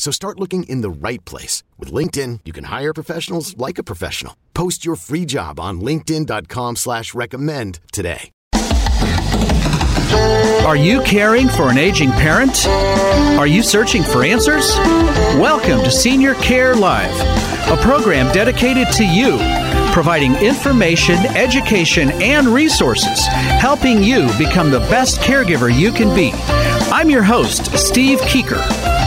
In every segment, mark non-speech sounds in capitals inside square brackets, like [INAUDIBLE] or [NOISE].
So start looking in the right place. With LinkedIn, you can hire professionals like a professional. Post your free job on linkedin.com slash recommend today. Are you caring for an aging parent? Are you searching for answers? Welcome to Senior Care Live, a program dedicated to you, providing information, education, and resources, helping you become the best caregiver you can be. I'm your host, Steve Keeker.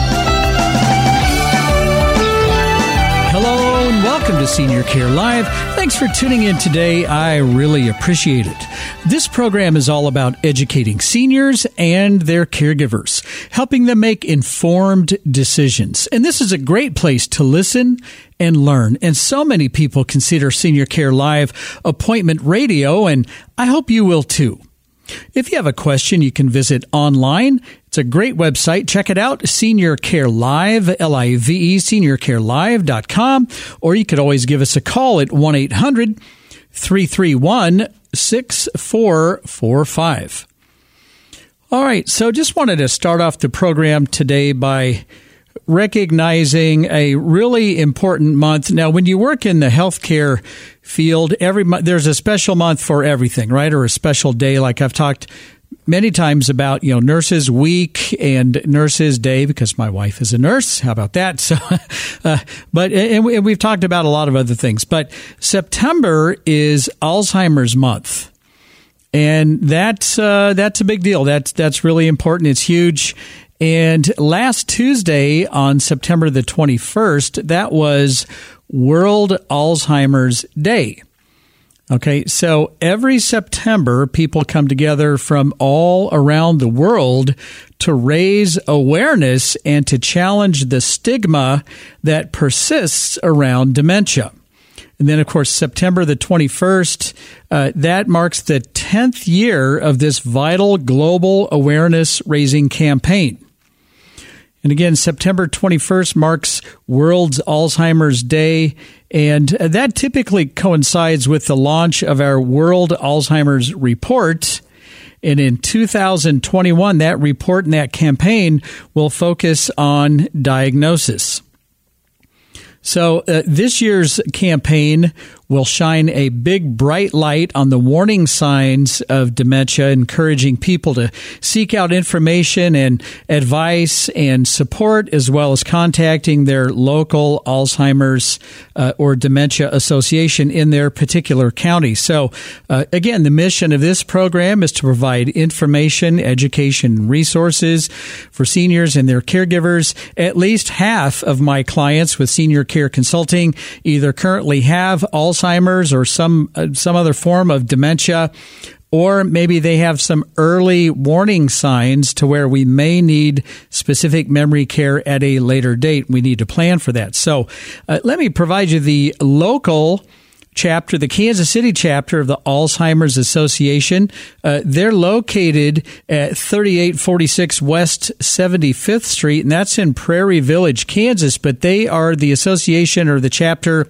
Welcome to Senior Care Live. Thanks for tuning in today. I really appreciate it. This program is all about educating seniors and their caregivers, helping them make informed decisions. And this is a great place to listen and learn. And so many people consider Senior Care Live appointment radio, and I hope you will too. If you have a question, you can visit online. It's a great website. Check it out, Senior Care Live, L-I-V-E, seniorcarelive.com. Or you could always give us a call at 1-800-331-6445. All right, so just wanted to start off the program today by recognizing a really important month. Now, when you work in the healthcare field, every month there's a special month for everything, right? Or a special day. Like I've talked many times about you know Nurses Week and Nurses Day because my wife is a nurse. How about that? [LAUGHS] So, uh, but and we've talked about a lot of other things. But September is Alzheimer's month. And that's uh, that's a big deal. That's that's really important. It's huge. And last Tuesday on September the 21st, that was World Alzheimer's Day. Okay, so every September, people come together from all around the world to raise awareness and to challenge the stigma that persists around dementia. And then, of course, September the 21st, uh, that marks the 10th year of this vital global awareness raising campaign. And again, September 21st marks World's Alzheimer's Day. And that typically coincides with the launch of our World Alzheimer's Report. And in 2021, that report and that campaign will focus on diagnosis. So, uh, this year's campaign will shine a big bright light on the warning signs of dementia, encouraging people to seek out information and advice and support, as well as contacting their local Alzheimer's uh, or dementia association in their particular county. So, uh, again, the mission of this program is to provide information, education, resources for seniors and their caregivers. At least half of my clients with senior care consulting either currently have Alzheimer's or some uh, some other form of dementia or maybe they have some early warning signs to where we may need specific memory care at a later date. We need to plan for that. So, uh, let me provide you the local chapter, the Kansas City chapter of the Alzheimer's Association. Uh, they're located at 3846 West 75th Street, and that's in Prairie Village, Kansas. But they are the association or the chapter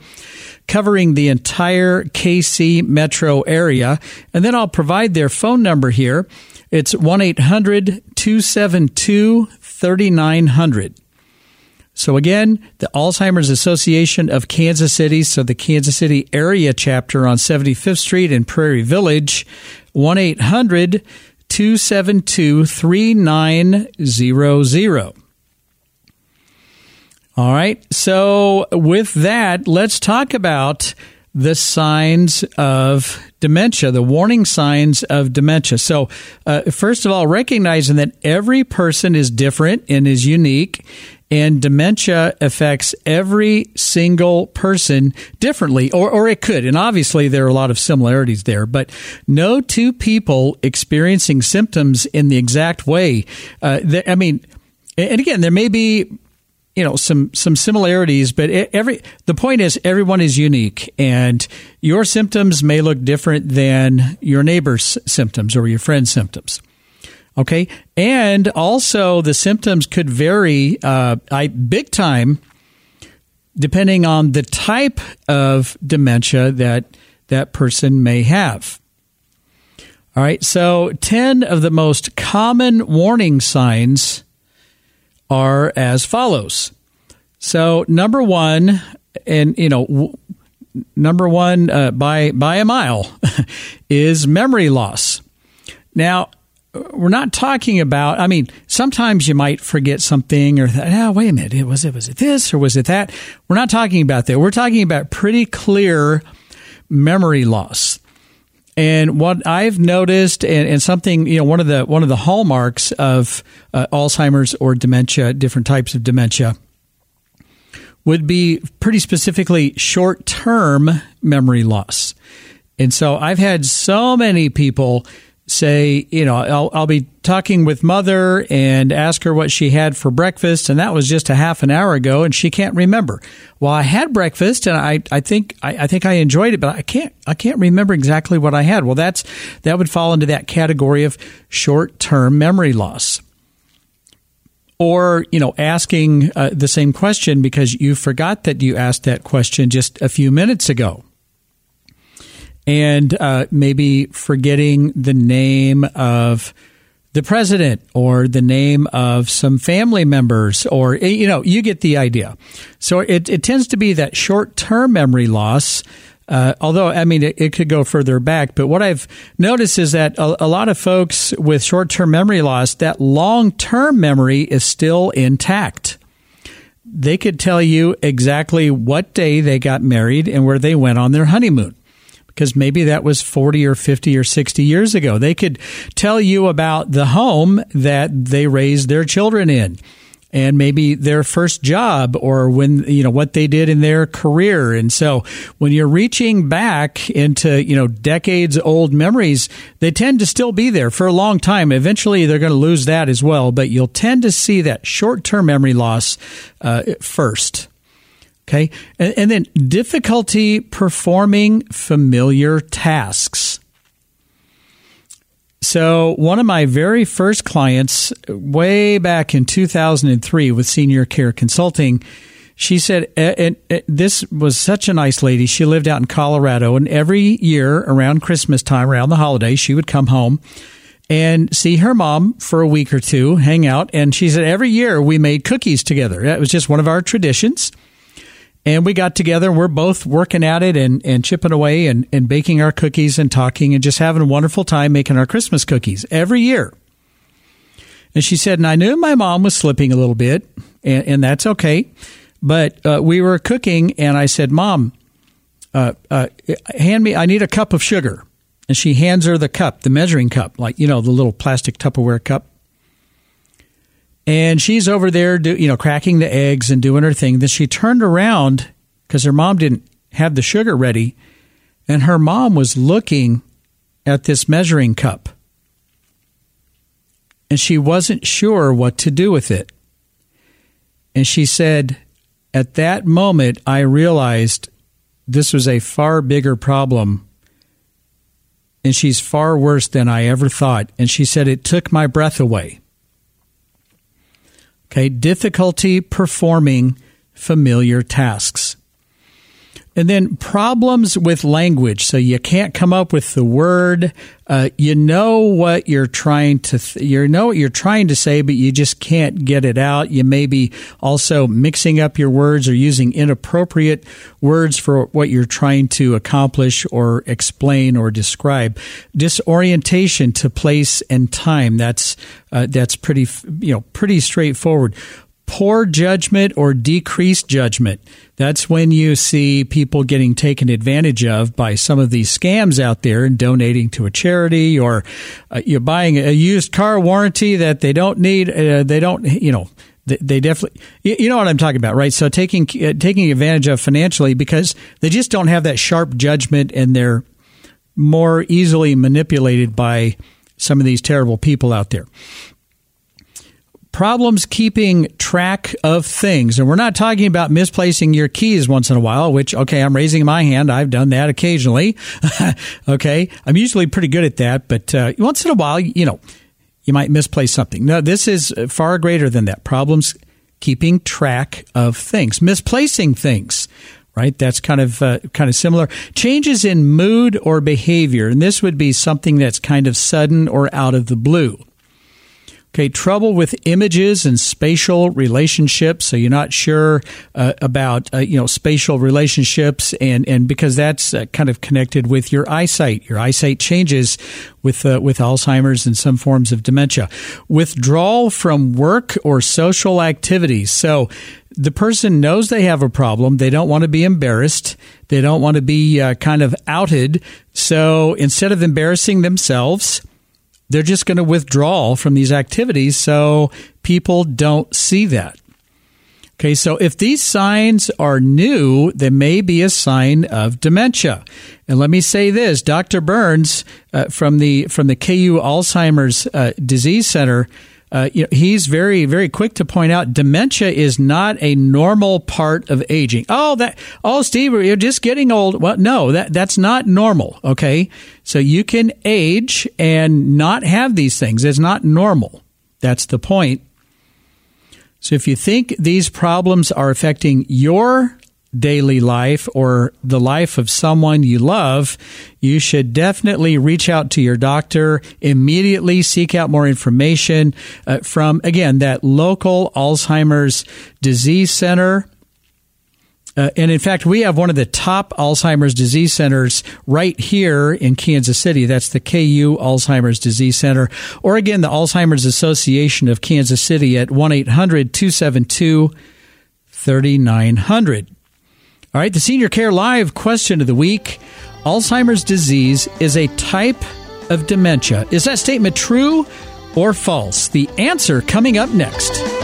covering the entire KC metro area. And then I'll provide their phone number here. It's 1 800 272 3900. So again, the Alzheimer's Association of Kansas City, so the Kansas City area chapter on 75th Street in Prairie Village, 1 800 272 3900. All right. So, with that, let's talk about the signs of dementia, the warning signs of dementia. So, uh, first of all, recognizing that every person is different and is unique, and dementia affects every single person differently, or, or it could. And obviously, there are a lot of similarities there, but no two people experiencing symptoms in the exact way. Uh, I mean, and again, there may be you know some some similarities but every the point is everyone is unique and your symptoms may look different than your neighbor's symptoms or your friend's symptoms. Okay? And also the symptoms could vary uh, I, big time depending on the type of dementia that that person may have. All right? So 10 of the most common warning signs are as follows. So, number one, and you know, w- number one uh, by by a mile [LAUGHS] is memory loss. Now, we're not talking about. I mean, sometimes you might forget something, or oh, wait a minute, was it was it this or was it that? We're not talking about that. We're talking about pretty clear memory loss. And what I've noticed, and, and, something you know, one of the one of the hallmarks of uh, Alzheimer's or dementia, different types of dementia, would be pretty specifically short term memory loss. And so I've had so many people say, you know, I'll, I'll be talking with mother and ask her what she had for breakfast, and that was just a half an hour ago, and she can't remember. Well, I had breakfast, and I, I think I, I think I enjoyed it, but I can't I can't remember exactly what I had. Well, that's that would fall into that category of short term memory loss. Or, you know, asking uh, the same question because you forgot that you asked that question just a few minutes ago and uh, maybe forgetting the name of the president or the name of some family members or eh, you know you get the idea. So it, it tends to be that short-term memory loss uh, although i mean it, it, could go further back but what i've noticed is that a, a lot of folks with short-term memory loss that long-term memory is still intact. They could tell you exactly what day they got married and where they went on their honeymoon because maybe that was 40 or 50 or 60 years ago. They could tell you about the home that they raised their children in and maybe their first job or when you know what they did in their career. And so when you're reaching back into you know decades old memories they tend to still be there for a long time. Eventually they're going to lose that as well but you'll tend to see that short-term memory loss uh, first Okay. And, and, then difficulty performing familiar tasks. So, one of my very first clients, way back in 2003 with Senior Care Consulting, she said, and this was such a nice lady. She lived out in Colorado, and every year around Christmas time, around the holidays, she would come home and see her mom for a week or two, hang out. And she said, every year we made cookies together. That was just one of our traditions. And we got together and we're both working at it and, and chipping away and, and baking our cookies and talking and just having a wonderful time making our Christmas cookies every year. And she said, and I knew my mom was slipping a little bit, and, and that's okay. But uh, we were cooking, and I said, Mom, uh, uh, hand me, I need a cup of sugar. And she hands her the cup, the measuring cup, like, you know, the little plastic Tupperware cup. And she's over there, do, you know, cracking the eggs and doing her thing. Then she turned around because her mom didn't have the sugar ready, and her mom was looking at this measuring cup. And she wasn't sure what to do with it. And she said, At that moment, I realized this was a far bigger problem. And she's far worse than I ever thought. And she said, It took my breath away. Okay, difficulty performing familiar tasks. And then problems with language. So you can't come up with the word. Uh, you know what you're trying to, th- you know what you're trying to say, but you just can't get it out. You may be also mixing up your words or using inappropriate words for what you're trying to accomplish or explain or describe. Disorientation to place and time. That's, uh, that's pretty, you know, pretty straightforward poor judgment or decreased judgment. That's when you see people getting taken advantage of by some of these scams out there and donating to a charity or uh, you're buying a used car warranty that they don't need. Uh, they don't, you know, they, definitely, you know what I'm talking about, right? So taking uh, taking advantage of financially because they just don't have that sharp judgment and they're more easily manipulated by some of these terrible people out there problems keeping track of things. And we're not talking about misplacing your keys once in a while, which, okay, I'm raising my hand. I've done that occasionally. [LAUGHS] okay. I'm usually pretty good at that, but uh, once in a while, you know, you might misplace something. No, this is far greater than that. Problems keeping track of things, misplacing things right? That's kind of uh, kind of similar. Changes in mood or behavior, and this would be something that's kind of sudden or out of the blue. Okay, trouble with images and spatial relationships. So you're not sure uh, about uh, you know spatial relationships, and and because that's uh, kind of connected with your eyesight. Your eyesight changes with uh, with Alzheimer's and some forms of dementia. Withdrawal from work or social activities. So the person knows they have a problem. They don't want to be embarrassed. They don't want to be uh, kind of outed. So instead of embarrassing themselves they're just going to withdraw from these activities so people don't see that. Okay, so if these signs are new, they may be a sign of dementia. And let me say this: Dr. Burns uh, from the from the KU Alzheimer's uh, Disease Center uh, you know, he's very, very quick to point out dementia is not a normal part of aging. Oh, that, oh, Steve, you're just getting old. Well, no, that, that's not normal. Okay. So you can age and not have these things. It's not normal. That's the point. So if you think these problems are affecting your daily life or the life of someone you love, you should definitely reach out to your doctor immediately. Seek out more information uh, from, again, that local Alzheimer's disease center. Uh, and in fact, we have one of the top Alzheimer's disease centers right here in Kansas City. That's the KU Alzheimer's Disease Center. Or again, the Alzheimer's Association of Kansas City at 1 800 272 3900. All right, the Senior Care Live question of the week Alzheimer's disease is a type of dementia. Is that statement true or false? The answer coming up next.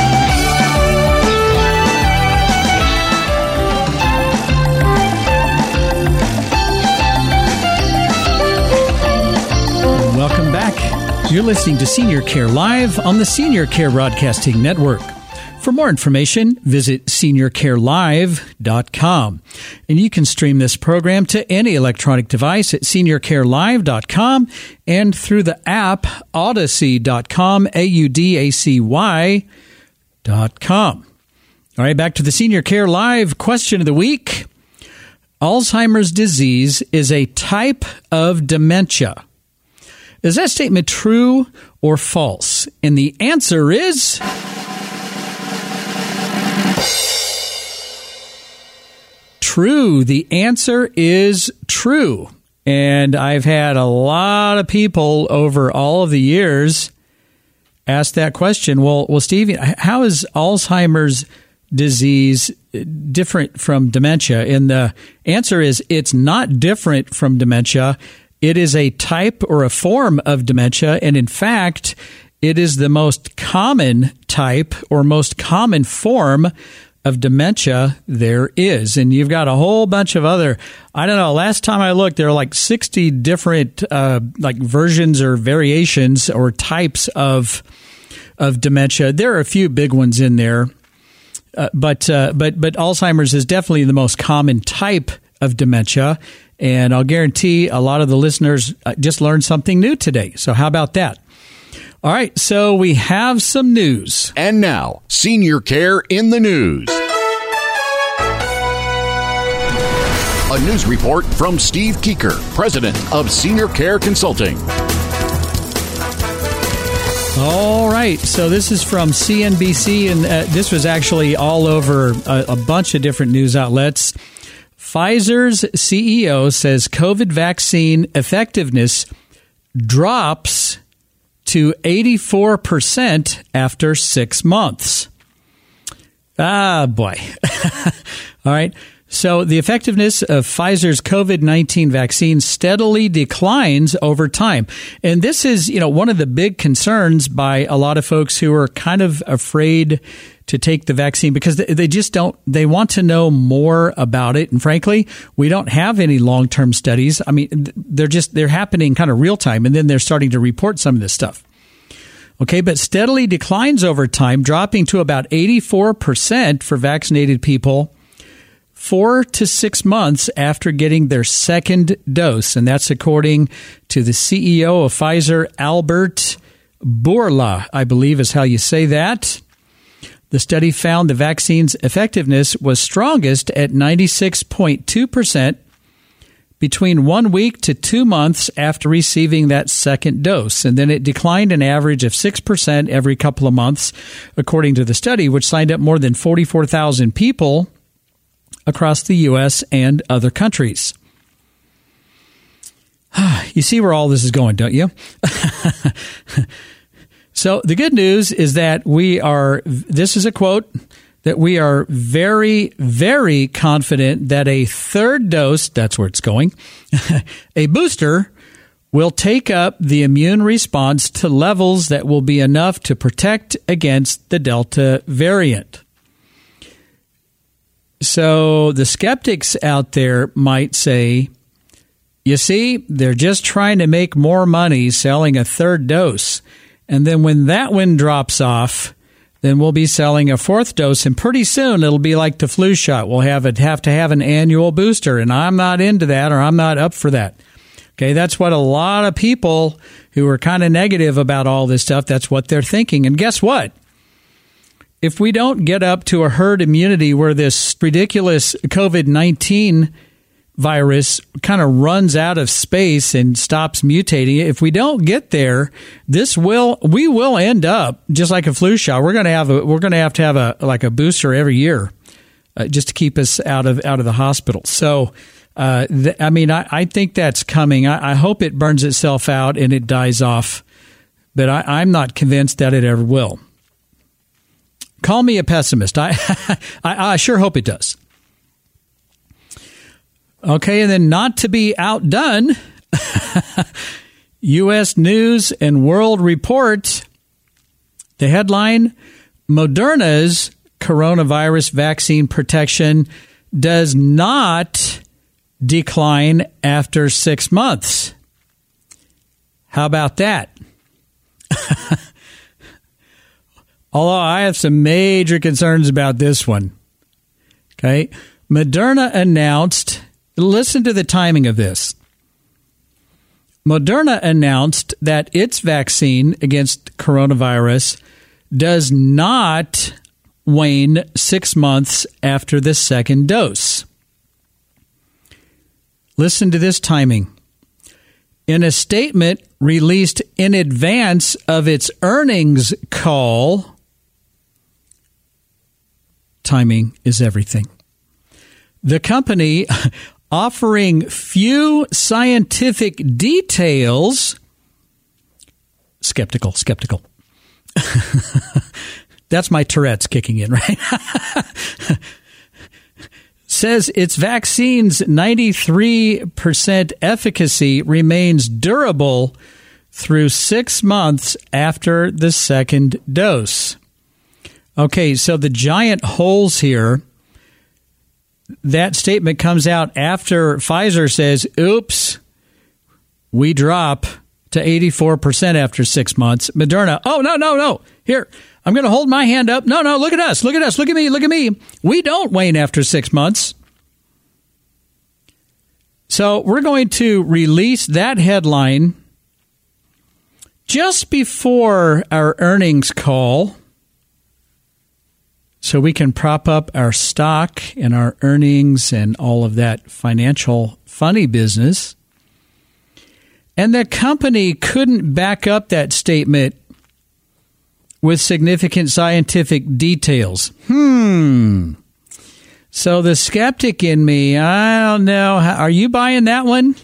You're listening to Senior Care Live on the Senior Care Broadcasting Network. For more information, visit seniorcarelive.com. And you can stream this program to any electronic device at seniorcarelive.com and through the app audacy.com, A U D A C Y.com. All right, back to the Senior Care Live question of the week. Alzheimer's disease is a type of dementia. Is that statement true or false? And the answer is. True. The answer is true. And I've had a lot of people over all of the years ask that question. Well, well, Steve, how is Alzheimer's disease different from dementia? And the answer is it's not different from dementia. It is a type or a form of dementia, and in fact, it is the most common type or most common form of dementia there is. And you've got a whole bunch of other, I don't know, last time I looked, there are like 60 different, uh, like versions or variations or types of, of dementia. There are a few big ones in there. Uh, but, uh, but, but Alzheimer's is definitely the most common type of dementia. And I'll guarantee a lot of the listeners uh, just learned something new today. So, how about that? All right, so we have some news. And now, Senior Care in the News. A news report from Steve Keeker, President of Senior Care Consulting. All right. So this is from CNBC, and uh, this was actually all over a, a bunch of different news outlets. Pfizer's CEO says COVID vaccine effectiveness drops to 84% after six months. Ah, boy. [LAUGHS] All right. So the effectiveness of Pfizer's COVID-19 vaccine steadily declines over time. And this is, you know, one of the big concerns by a lot of folks who are kind of afraid to take the vaccine because they just don't, they want to know more about it. And frankly, we don't have any long term studies. I mean, they're just, they're happening kind of real time and then they're starting to report some of this stuff. Okay, but steadily declines over time, dropping to about 84% for vaccinated people four to six months after getting their second dose. And that's according to the CEO of Pfizer, Albert Bourla, I believe is how you say that. The study found the vaccine's effectiveness was strongest at 96.2% between one week to two months after receiving that second dose. And then it declined an average of 6% every couple of months, according to the study, which signed up more than 44,000 people across the U.S. and other countries. [SIGHS] You see where all this is going, don't you? [LAUGHS] So the good news is that we are, this is a quote, that we are very, very confident that a third dose, that's where it's going, [LAUGHS] a booster will take up the immune response to levels that will be enough to protect against the Delta variant. So the skeptics out there might say, you see, they're just trying to make more money selling a third dose. And then when that one drops off, then we'll be selling a fourth dose, and pretty soon it'll be like the flu shot. We'll have it have to have an annual booster, and I'm not into that, or I'm not up for that. Okay, that's what a lot of people who are kind of negative about all this stuff. That's what they're thinking. And guess what? If we don't get up to a herd immunity where this ridiculous COVID nineteen virus kind of runs out of space and stops mutating. If we don't get there, this will we will end up just like a flu shot. We're going to have a we're going to have to have a like a booster every year uh, just to keep us out of out of the hospital. So. Uh, th- I mean, I, I, think that's coming. I, I, hope it burns itself out and it dies off, but I, am not convinced that it ever will. Call me a pessimist. I, [LAUGHS] I, I sure hope it does. Okay, and then not to be outdone, [LAUGHS] U.S. News and World Report, the headline Moderna's coronavirus vaccine protection does not decline after six months. How about that? [LAUGHS] Although I have some major concerns about this one. Okay. Moderna announced Listen to the timing of this. Moderna announced that its vaccine against coronavirus does not wane six months after the second dose. Listen to this timing. In a statement released in advance of its earnings call, timing is everything. The company offering few scientific details. Skeptical, skeptical. [LAUGHS] That's my Tourette's kicking in, right? [LAUGHS] Says its vaccine's 93% efficacy remains durable through six months after the second dose. Okay, so the giant holes here that statement comes out after Pfizer says, oops, we drop to 84% after six months. Moderna, oh, no, no, no. Here, I'm going to hold my hand up. No, no, look at us. Look at us. Look at me. Look at me. We don't wane after six months. So we're going to release that headline just before our earnings call so we can prop up our stock and our earnings and all of that financial funny business. And the company couldn't back up that statement with significant scientific details. Hmm. So the skeptic in me, I don't know. Are you buying that one?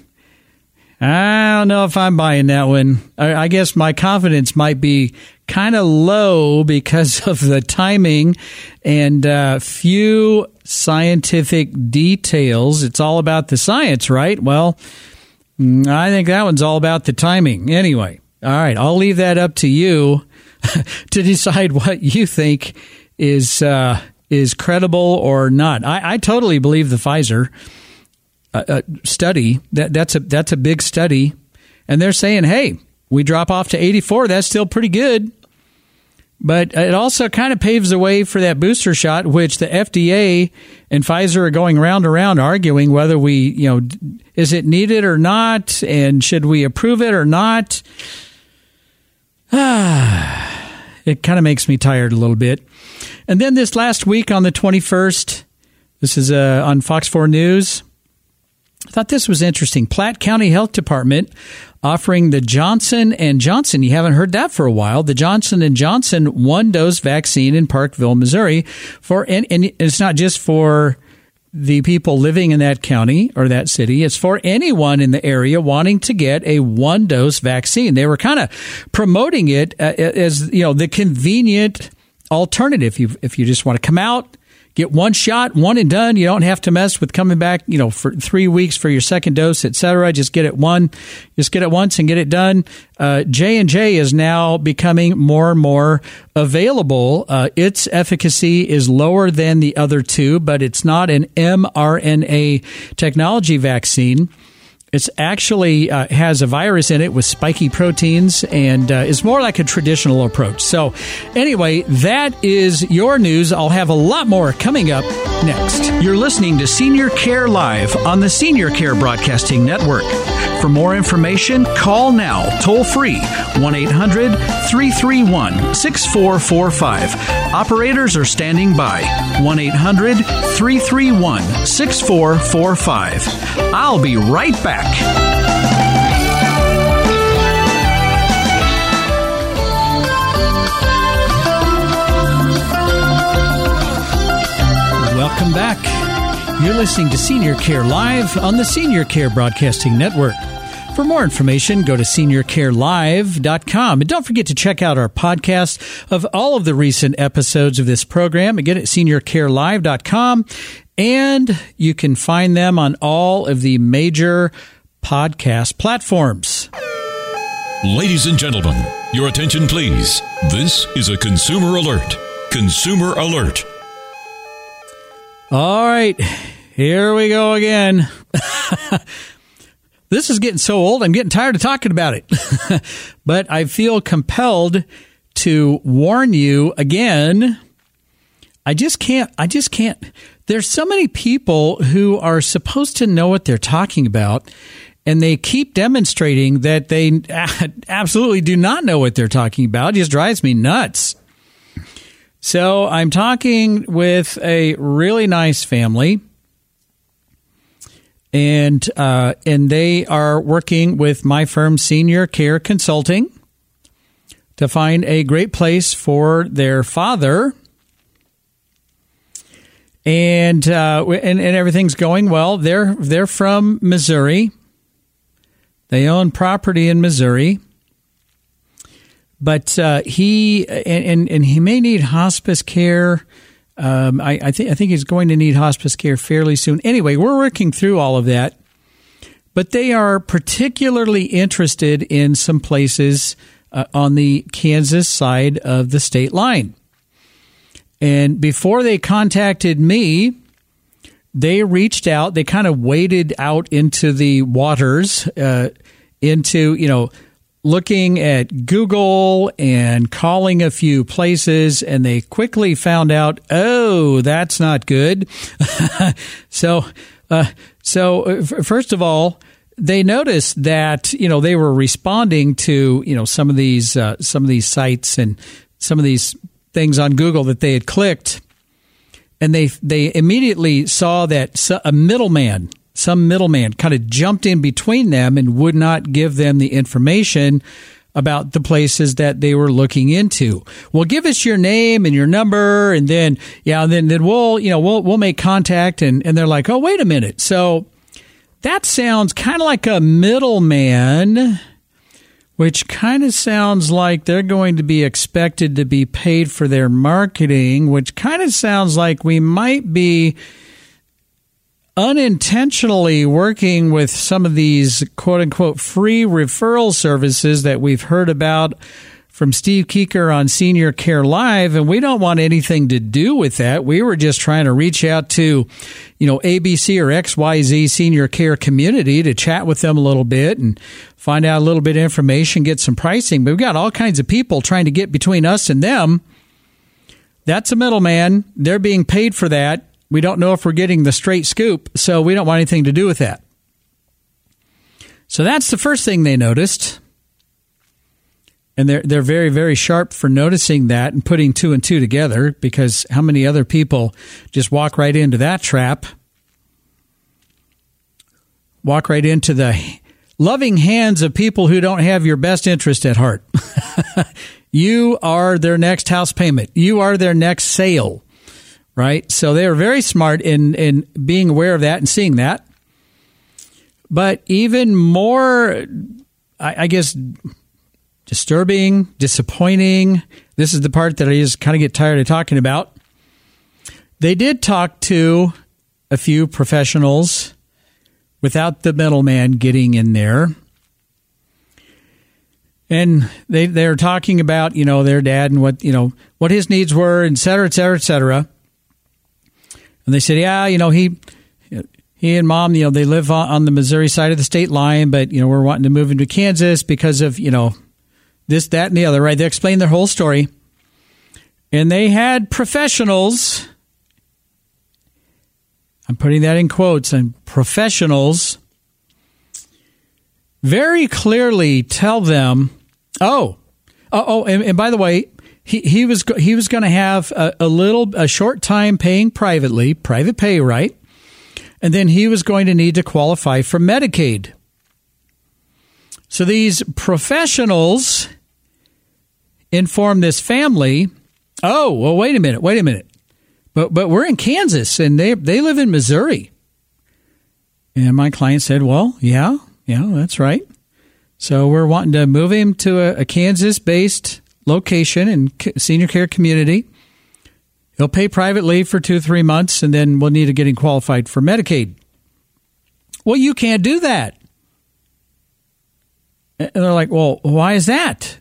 I don't know if I'm buying that one. I guess my confidence might be kind of low because [LAUGHS] of the timing and uh, few scientific details. It's all about the science, right? Well, mm, I think that one's all about the timing. Anyway, all right, I'll leave that up to you [LAUGHS] to decide what you think is uh, is credible or not. I, I totally believe the Pfizer uh, uh, study. That that's a that's a big study, and they're saying, hey, we drop off to 84. That's still pretty good. But it also kind of paves the way for that booster shot, which the FDA and Pfizer are going round and round arguing whether we, you know, is it needed or not, and should we approve it or not. Ah, [SIGHS] it kind of makes me tired a little bit. And then this last week on the 21st, this is uh, on Fox 4 News. I thought this was interesting. Platte County Health Department offering the Johnson and Johnson. You haven't heard that for a while. The Johnson and Johnson one dose vaccine in Parkville, Missouri for and, and it's not just for the people living in that county or that city. It's for anyone in the area wanting to get a one dose vaccine. They were kind of promoting it uh, as, you know, the convenient alternative. If you, if you just want to come out, get one shot, one and done. You don't have to mess with coming back, you know, for three weeks for your second dose, etc. Just get it one, just get it once and get it done. Uh, J and J is now becoming more and more available. Uh, its efficacy is lower than the other two, but it's not an mRNA technology vaccine. It's actually uh, has a virus in it with spiky proteins and uh, is more like a traditional approach. So, anyway, that is your news. I'll have a lot more coming up next. You're listening to Senior Care Live on the Senior Care Broadcasting Network. For more information, call now toll free 1 800 331 6445. Operators are standing by 1 800 331 6445. I'll be right back back. Welcome back. You're listening to Senior Care Live on the Senior Care Broadcasting Network. For more information, go to seniorcarelive.com. And don't forget to check out our podcast of all of the recent episodes of this program. Again, at seniorcarelive.com. And you can find them on all of the major podcast platforms. Ladies and gentlemen, your attention please. This is a consumer alert. Consumer alert. All right, here we go again. [LAUGHS] this is getting so old, I'm getting tired of talking about it. [LAUGHS] but I feel compelled to warn you again. I just can't, I just can't there's so many people who are supposed to know what they're talking about and they keep demonstrating that they [LAUGHS] absolutely do not know what they're talking about. It just drives me nuts. So I'm talking with a really nice family, and uh, and they are working with my firm, Senior Care Consulting, to find a great place for their father and uh, and, and everything's going well. They're they're from Missouri. They own property in Missouri, but uh, he and, and, and he may need hospice care. Um, I, I think I think he's going to need hospice care fairly soon. Anyway, we're working through all of that, but they are particularly interested in some places uh, on the Kansas side of the state line. And before they contacted me, they reached out. They kind of waded out into the waters, uh, into, you know, looking at Google and calling a few places, and they quickly found out, oh, that's not good. [LAUGHS] so, uh, so uh, first of all, they noticed that you know they were responding to you know some of these uh, some of these sites and some of these things on Google that they had clicked, and they they immediately saw that a middleman, some middleman, kind of jumped in between them and would not give them the information about the places that they were looking into. Well, give us your name and your number, and then yeah, and then then we'll you know we'll we'll make contact, and and they're like, oh wait a minute, so that sounds kind of like a middleman. Which kind of sounds like they're going to be expected to be paid for their marketing, which kind of sounds like we might be unintentionally working with some of these quote unquote free referral services that we've heard about from Steve Keeker on Senior Care Live, and we don't want anything to do with that. We were just trying to reach out to, you know, ABC or XYZ Senior Care community to chat with them a little bit and find out a little bit of information, get some pricing. But we've got all kinds of people trying to get between us and them. That's a middleman. They're being paid for that. We don't know if we're getting the straight scoop, so we don't want anything to do with that. So that's the first thing they noticed. And they're they're very very sharp for noticing that and putting two and two together because how many other people just walk right into that trap? Walk right into the loving hands of people who don't have your best interest at heart. [LAUGHS] you are their next house payment. You are their next sale right? So they are very smart in in being aware of that and seeing that. But even more, I, I guess, disturbing, disappointing. This is the part that I just kind of get tired of talking about. They did talk to a few professionals without the middleman getting in there. And they they're talking about, you know, their dad and what, you know, what his needs were, et cetera, et cetera, et cetera. And they said, yeah, you know, he he and mom, you know, they live on the Missouri side of the state line, but you know, we're wanting to move into Kansas because of you know this, that, and the other. Right? They explained their whole story, and they had professionals. I'm putting that in quotes and professionals very clearly tell them, oh, oh, oh and, and by the way, he, he was he was going to have a, a, little a short time paying privately, private pay, right? And then he was going to need to qualify for Medicaid. So these professionals inform this family, "Oh, well wait a minute, wait a minute. But but we're in Kansas and they they live in Missouri." And my client said, "Well, yeah, yeah, that's right. So we're wanting to move him to a, a Kansas-based location and senior care community. He'll pay privately for two, three months, and then we'll need to get him qualified for Medicaid. Well, you can't do that. And they're like, well, why is that?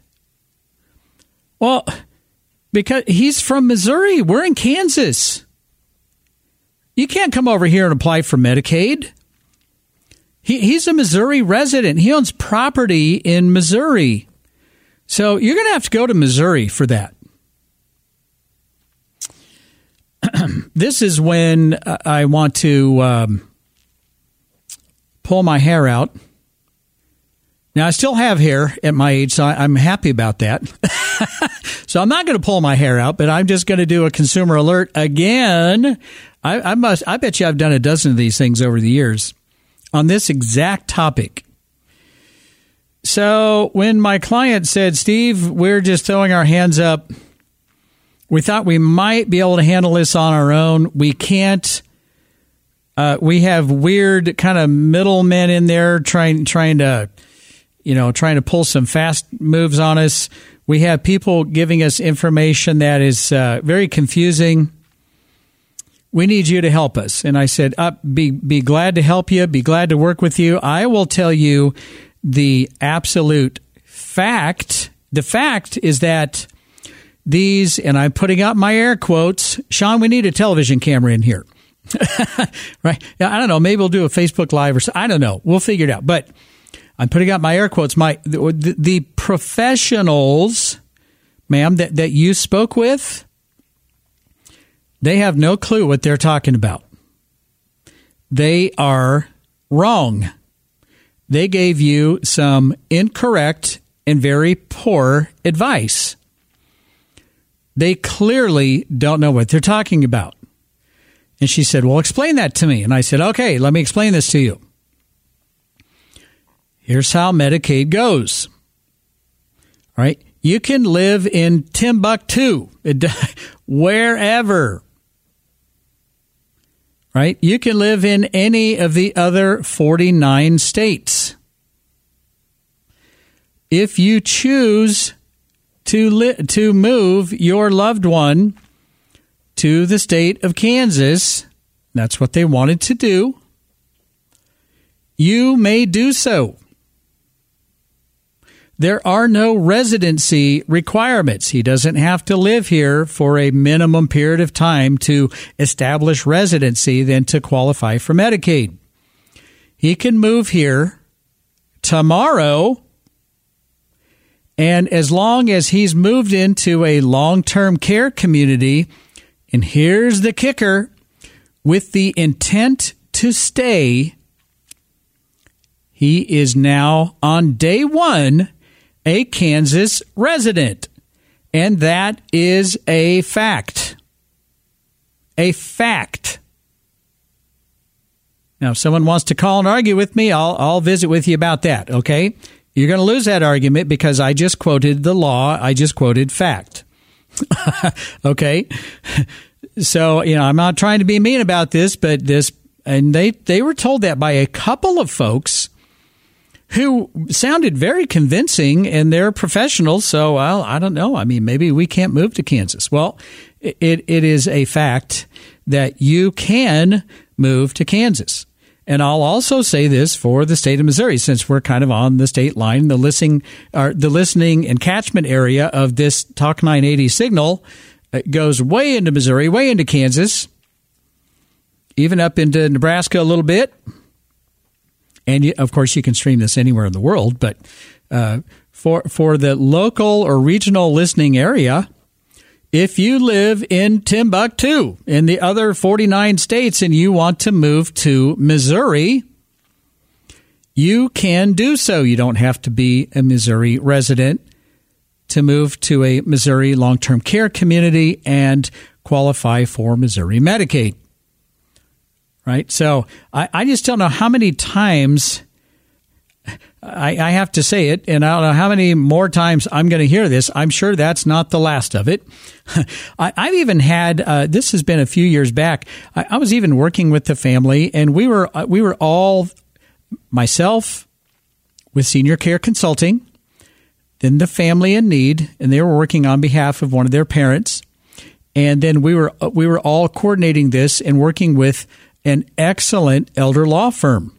Well, because he's from Missouri. We're in Kansas. You can't come over here and apply for Medicaid. He, he's a Missouri resident. He owns property in Missouri. So you're going to have to go to Missouri for that. [CLEARS THROAT] this is when I want to um, pull my hair out. Now, I still have hair at my age, so I'm happy about that. [LAUGHS] so I'm not going to pull my hair out, but I'm just going to do a consumer alert again. I, I must. I bet you I've done a dozen of these things over the years on this exact topic. So when my client said, Steve, we're just throwing our hands up, we thought we might be able to handle this on our own. We can't. Uh, we have weird kind of middlemen in there trying trying to, you know, trying to pull some fast moves on us. We have people giving us information that is uh, very confusing. We need you to help us. And I said, uh, be be glad to help you. Be glad to work with you. I will tell you the absolute fact. The fact is that these, and I'm putting up my air quotes, Sean, we need a television camera in here. [LAUGHS] right? I don't know. Maybe we'll do a Facebook Live or so. I don't know. We'll figure it out. But I'm putting out my air quotes. My the, the professionals, ma'am, that, that you spoke with, they have no clue what they're talking about. They are wrong they gave you some incorrect and very poor advice. They clearly don't know what they're talking about. And she said, Well, explain that to me. And I said, Okay, let me explain this to you. Here's how Medicaid goes right? You can live in Timbuktu, [LAUGHS] wherever, right? You can live in any of the other 49 states. If you choose to li- to move your loved one to the state of Kansas, that's what they wanted to do. You may do so. There are no residency requirements. He doesn't have to live here for a minimum period of time to establish residency than to qualify for Medicaid. He can move here tomorrow. And as long as he's moved into a long term care community, and here's the kicker with the intent to stay, he is now on day one a Kansas resident. And that is a fact. A fact. Now, if someone wants to call and argue with me, I'll, I'll visit with you about that, okay? You're going to lose that argument because I just quoted the law, I just quoted fact. [LAUGHS] okay? So, you know, I'm not trying to be mean about this, but this, and they, they were told that by a couple of folks who sounded very convincing and they're professionals. So, well, I don't know. I mean, maybe we can't move to Kansas. Well, it, it is a fact that you can move to Kansas. And I'll also say this for the state of Missouri, since we're kind of on the state line, the listening, or the listening and catchment area of this Talk 980 signal uh, goes way into Missouri, way into Kansas, even up into Nebraska a little bit. And of course, you can stream this anywhere in the world. But uh, for for the local or regional listening area, if you live in Timbuktu in the other 49 states and you want to move to Missouri, you can do so. You don't have to be a Missouri resident to move to a Missouri long term care community and qualify for Missouri Medicaid right? So I, I just don't know how many times I, I, have to say it, and I don't know how many more times I'm going to hear this. I'm sure that's not the last of it. [LAUGHS] I, have even had uh, this has been a few years back. I, I, was even working with the family, and we were uh, we were all myself with Senior Care Consulting, then the family in need, and they were working on behalf of one of their parents, and then we were uh, we were all coordinating this and working with an excellent elder law firm.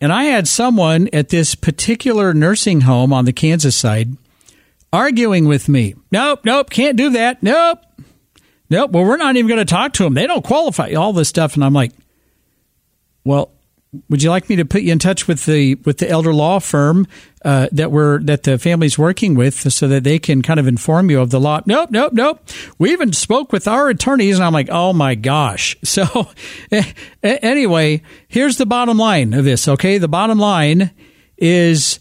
And I had someone at this particular nursing home on the Kansas side arguing with me. Nope, nope, can't do that. Nope. Nope. Well, we're not even going to talk to them. They don't qualify. All this stuff. And I'm like, well, would you like me to put you in touch with the with the elder law firm uh, that we're that the family's working with so that they can kind of inform you of the law? Nope, nope, nope. We even spoke with our attorneys, and I'm like, oh my gosh. [LAUGHS] So anyway, here's the bottom line of this. Okay, the bottom line is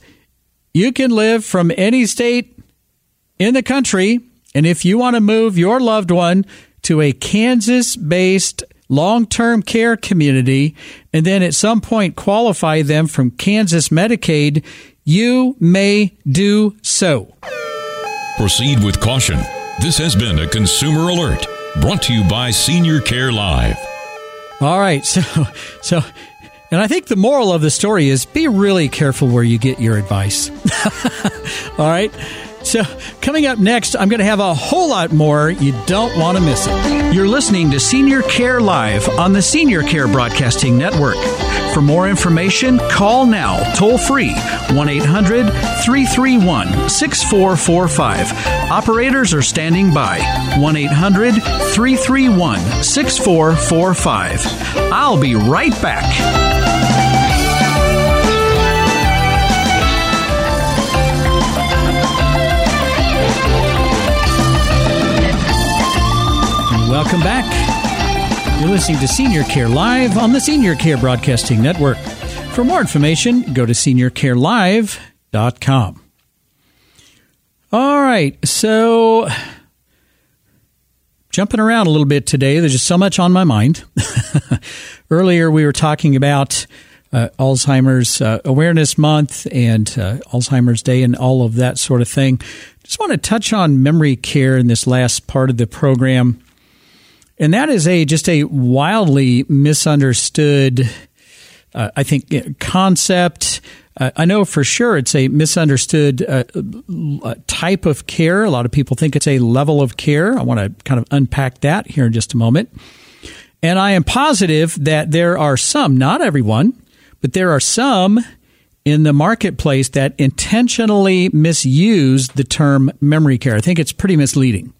you can live from any state in the country, and if you want to move your loved one to a Kansas based long term care community and then at some point qualify them from Kansas Medicaid, you may do so. Proceed with caution. This has been a consumer alert brought to you by Senior Care Live. All right. So, so, and I think the moral of the story is be really careful where you get your advice. [LAUGHS] All right. So, uh, coming up next, I'm going to have a whole lot more. You don't want to miss it. You're listening to Senior Care Live on the Senior Care Broadcasting Network. For more information, call now toll free 1 800 331 6445. Operators are standing by 1 800 331 6445. I'll be right back. You're listening to Senior Care Live on the Senior Care Broadcasting Network. For more information, go to seniorcarelive.com. All right, so jumping around a little bit today, there's just so much on my mind. [LAUGHS] Earlier, we were talking about uh, Alzheimer's uh, Awareness Month and uh, Alzheimer's Day and all of that sort of thing. Just want to touch on memory care in this last part of the program. And that is a just a wildly misunderstood, uh, I think, concept. Uh, I know for sure it's a misunderstood uh, type of care. A lot of people think it's a level of care. I want to kind of unpack that here in just a moment. And I am positive that there are some, not everyone, but there are some in the marketplace that intentionally misuse the term memory care. I think it's pretty misleading,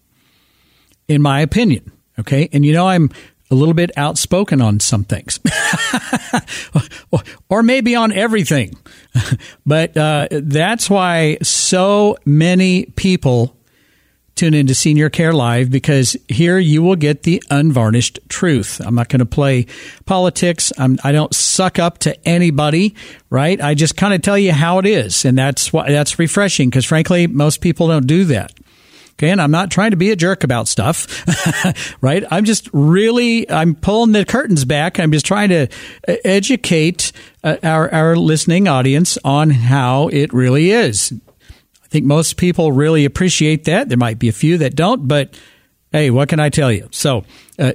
in my opinion. Okay. And you know, I'm a little bit outspoken on some things, [LAUGHS] or maybe on everything. [LAUGHS] but uh, that's why so many people tune into Senior Care Live because here you will get the unvarnished truth. I'm not going to play politics. I'm, I do not suck up to anybody, right? I just kind of tell you how it is, and that's why that's refreshing because frankly, most people don't do that. Okay, and I'm not trying to be a jerk about stuff, [LAUGHS] right? I'm just really I'm pulling the curtains back. I'm just trying to uh, educate uh, our our listening audience on how it really is. I think most people really appreciate that. There might be a few that don't, but hey, what can I tell you? So, uh,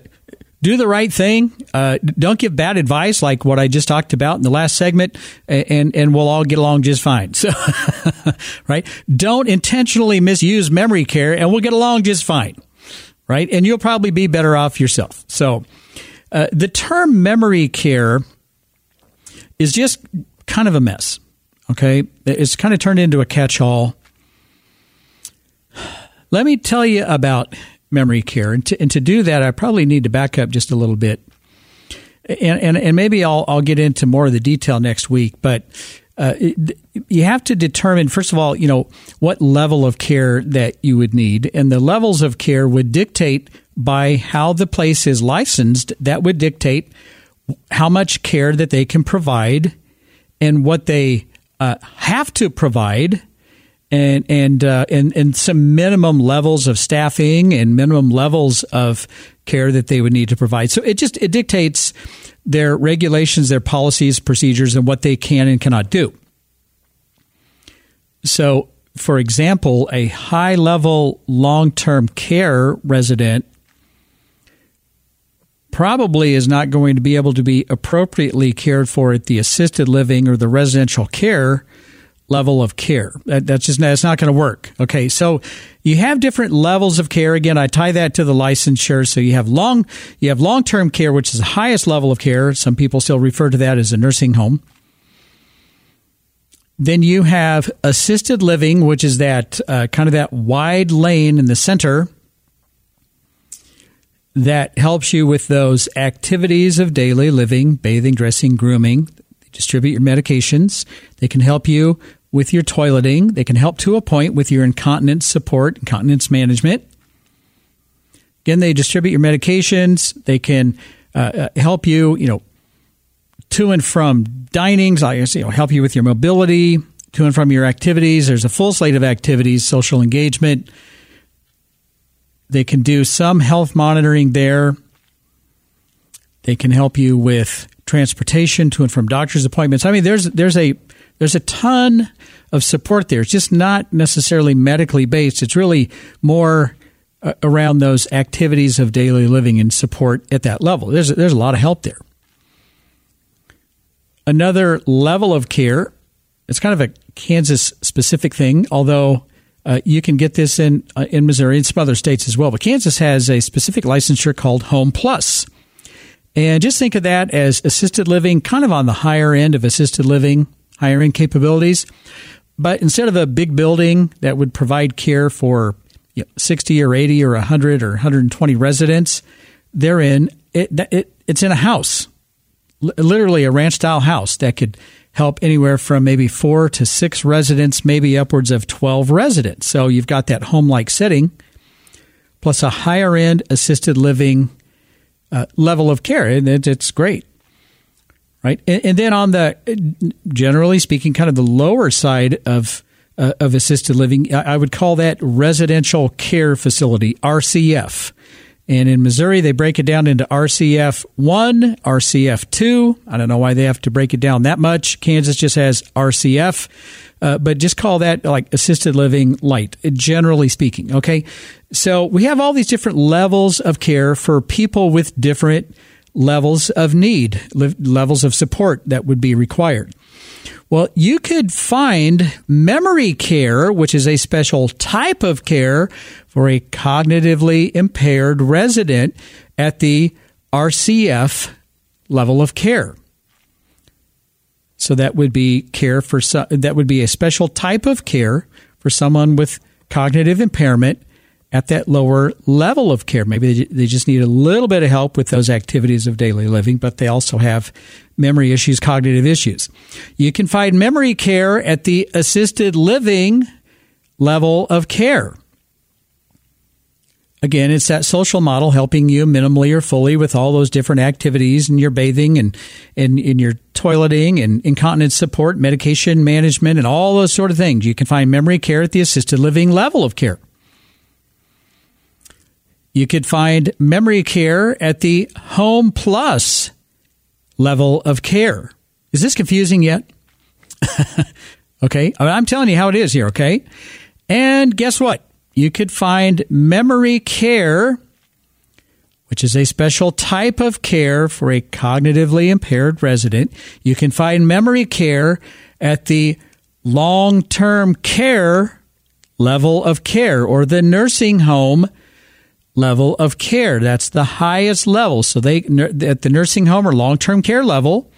do the right thing. Uh, don't give bad advice like what I just talked about in the last segment, and and we'll all get along just fine. [LAUGHS] So, right? Don't intentionally misuse memory care, and we'll get along just fine. Right? And you'll probably be better off yourself. So, uh, the term memory care is just kind of a mess. Okay, it's kind of turned into a catch-all [SIGHS] let me tell you about memory care. And to, and to do that, I probably need to back up just a little bit. And, and, and maybe I'll, I'll get into more of the detail next week. But uh, you have to determine, first of all, you know, what level of care that you would need. And the levels of care would dictate by how the place is licensed. That would dictate how much care that they can provide and what they uh, have to provide and and uh, and and some minimum levels of staffing and minimum levels of care that they would need to provide. So it just it dictates their regulations, their policies, procedures, and what they can and cannot do. So, for example, a high level long term care resident probably is not going to be able to be appropriately cared for at the assisted living or the residential care level of care. That, that's just that's not going to work. Okay, so you have different levels of care. Again, I tie that to the licensure. So you have long you have long term care, which is the highest level of care. Some people still refer to that as a nursing home. Then you have assisted living, which is that uh, kind of that wide lane in the center that helps you with those activities of daily living, bathing, dressing, grooming. They distribute your medications. They can help you with your toileting. They can help to a point with your incontinence support, incontinence management. Again, they distribute your medications. They can uh, uh help you, you know, to and from dinings. I you know, help you with your mobility, to and from your activities. There's a full slate of activities, social engagement. They can do some health monitoring there. They can help you with transportation to and from doctor's appointments. I mean, there's there's a there's a ton of support there. It's just not necessarily medically based. It's really more uh, around those activities of daily living and support at that level. There's there's a lot of help there. Another level of care. It's kind of a Kansas specific thing, although uh, you can get this in uh, in Missouri and some other states as well. But Kansas has a specific licensure called Home Plus. And just think of that as assisted living, kind of on the higher end of assisted living, higher end capabilities. But instead of a big building that would provide care for you know, 60 or 80 or 100 or 120 residents, they're in it, it it's in a house, literally a ranch style house that could help anywhere from maybe four to six residents, maybe upwards of 12 residents. So you've got that home like setting plus a higher end assisted living uh, level of care. And it's great right? And, and, then on the generally speaking, kind of the lower side of uh, of assisted living, I, I, would call that residential care facility (RCF). And in Missouri, they break it down into RCF 1, RCF 2. I don't know why they have to break it down that much. Kansas just has RCF. Uh, but just call that like assisted living light, generally speaking. Okay. So we have all these different levels of care for people with different levels of need, levels of support that would be required. Well, you could find memory care, which is a special type of care for a cognitively impaired resident at the RCF level of care. So that would be care for that would be a special type of care for someone with cognitive impairment at that lower level of care. Maybe they just need a little bit of help with those activities of daily living, but they also have memory issues, cognitive issues. You can find memory care at the assisted living level of care. Again, it's that social model helping you minimally or fully with all those different activities and your bathing and, and in your toileting and incontinence support, medication management, and all those sort of things. You can find memory care at the assisted living level of care. You could find memory care at the Home Plus level of care. Is this confusing yet? [LAUGHS] okay, I'm telling you how it is here, okay? And guess what? you could find memory care, which is a special type of care for a cognitively impaired resident. You can find memory care at the long term care level of care or the nursing home level of care. That's the highest level. So they at the nursing home or long term care level,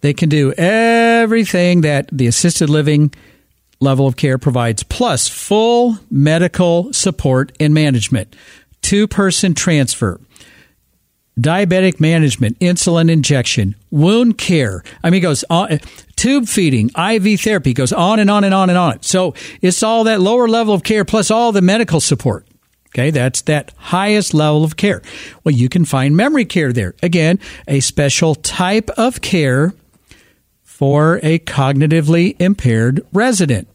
they can do everything that the assisted living level of care provides, plus full medical support and management, two person transfer, diabetic management, insulin injection, wound care. I mean, it goes on, tube feeding, IV therapy, goes on and on and on and on. So it's all that lower level of care plus all the medical support. Okay, that's that highest level of care. Well, you can find memory care there. Again, a special type of care for a cognitively impaired resident,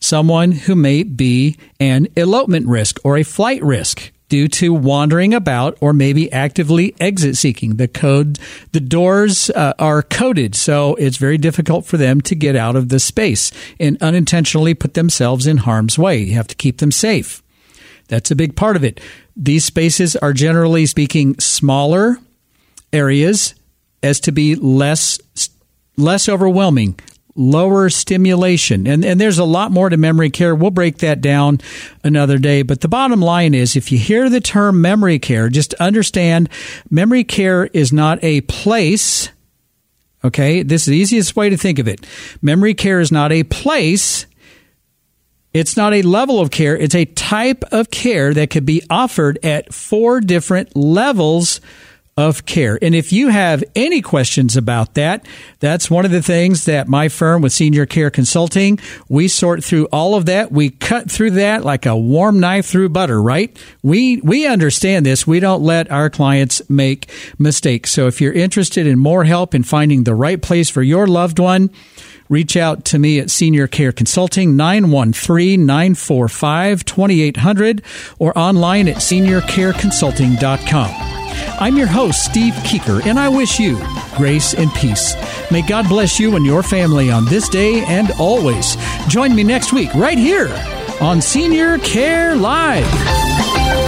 someone who may be an elopement risk or a flight risk due to wandering about or maybe actively exit seeking. The code, the doors uh, are coded, so it's very difficult for them to get out of the space and unintentionally put themselves in harm's way. You have to keep them safe. That's a big part of it. These spaces are generally speaking smaller areas as to be less less overwhelming, lower stimulation. And, and there's a lot more to memory care. We'll break that down another day. But the bottom line is if you hear the term memory care, just understand memory care is not a place. Okay. This is the easiest way to think of it. Memory care is not a place. It's not a level of care. It's a type of care that could be offered at four different levels of care. And if you have any questions about that, that's one of the things that my firm with Senior Care Consulting, we sort through all of that. We cut through that like a warm knife through butter, right? We we understand this. We don't let our clients make mistakes. So if you're interested in more help in finding the right place for your loved one, reach out to me at Senior Care Consulting, 913-945-2800 or online at seniorcareconsulting.com. I'm your host, Steve Keeker, and I wish you grace and peace. May God bless you and your family on this day and always. Join me next week right here on Senior Care Live.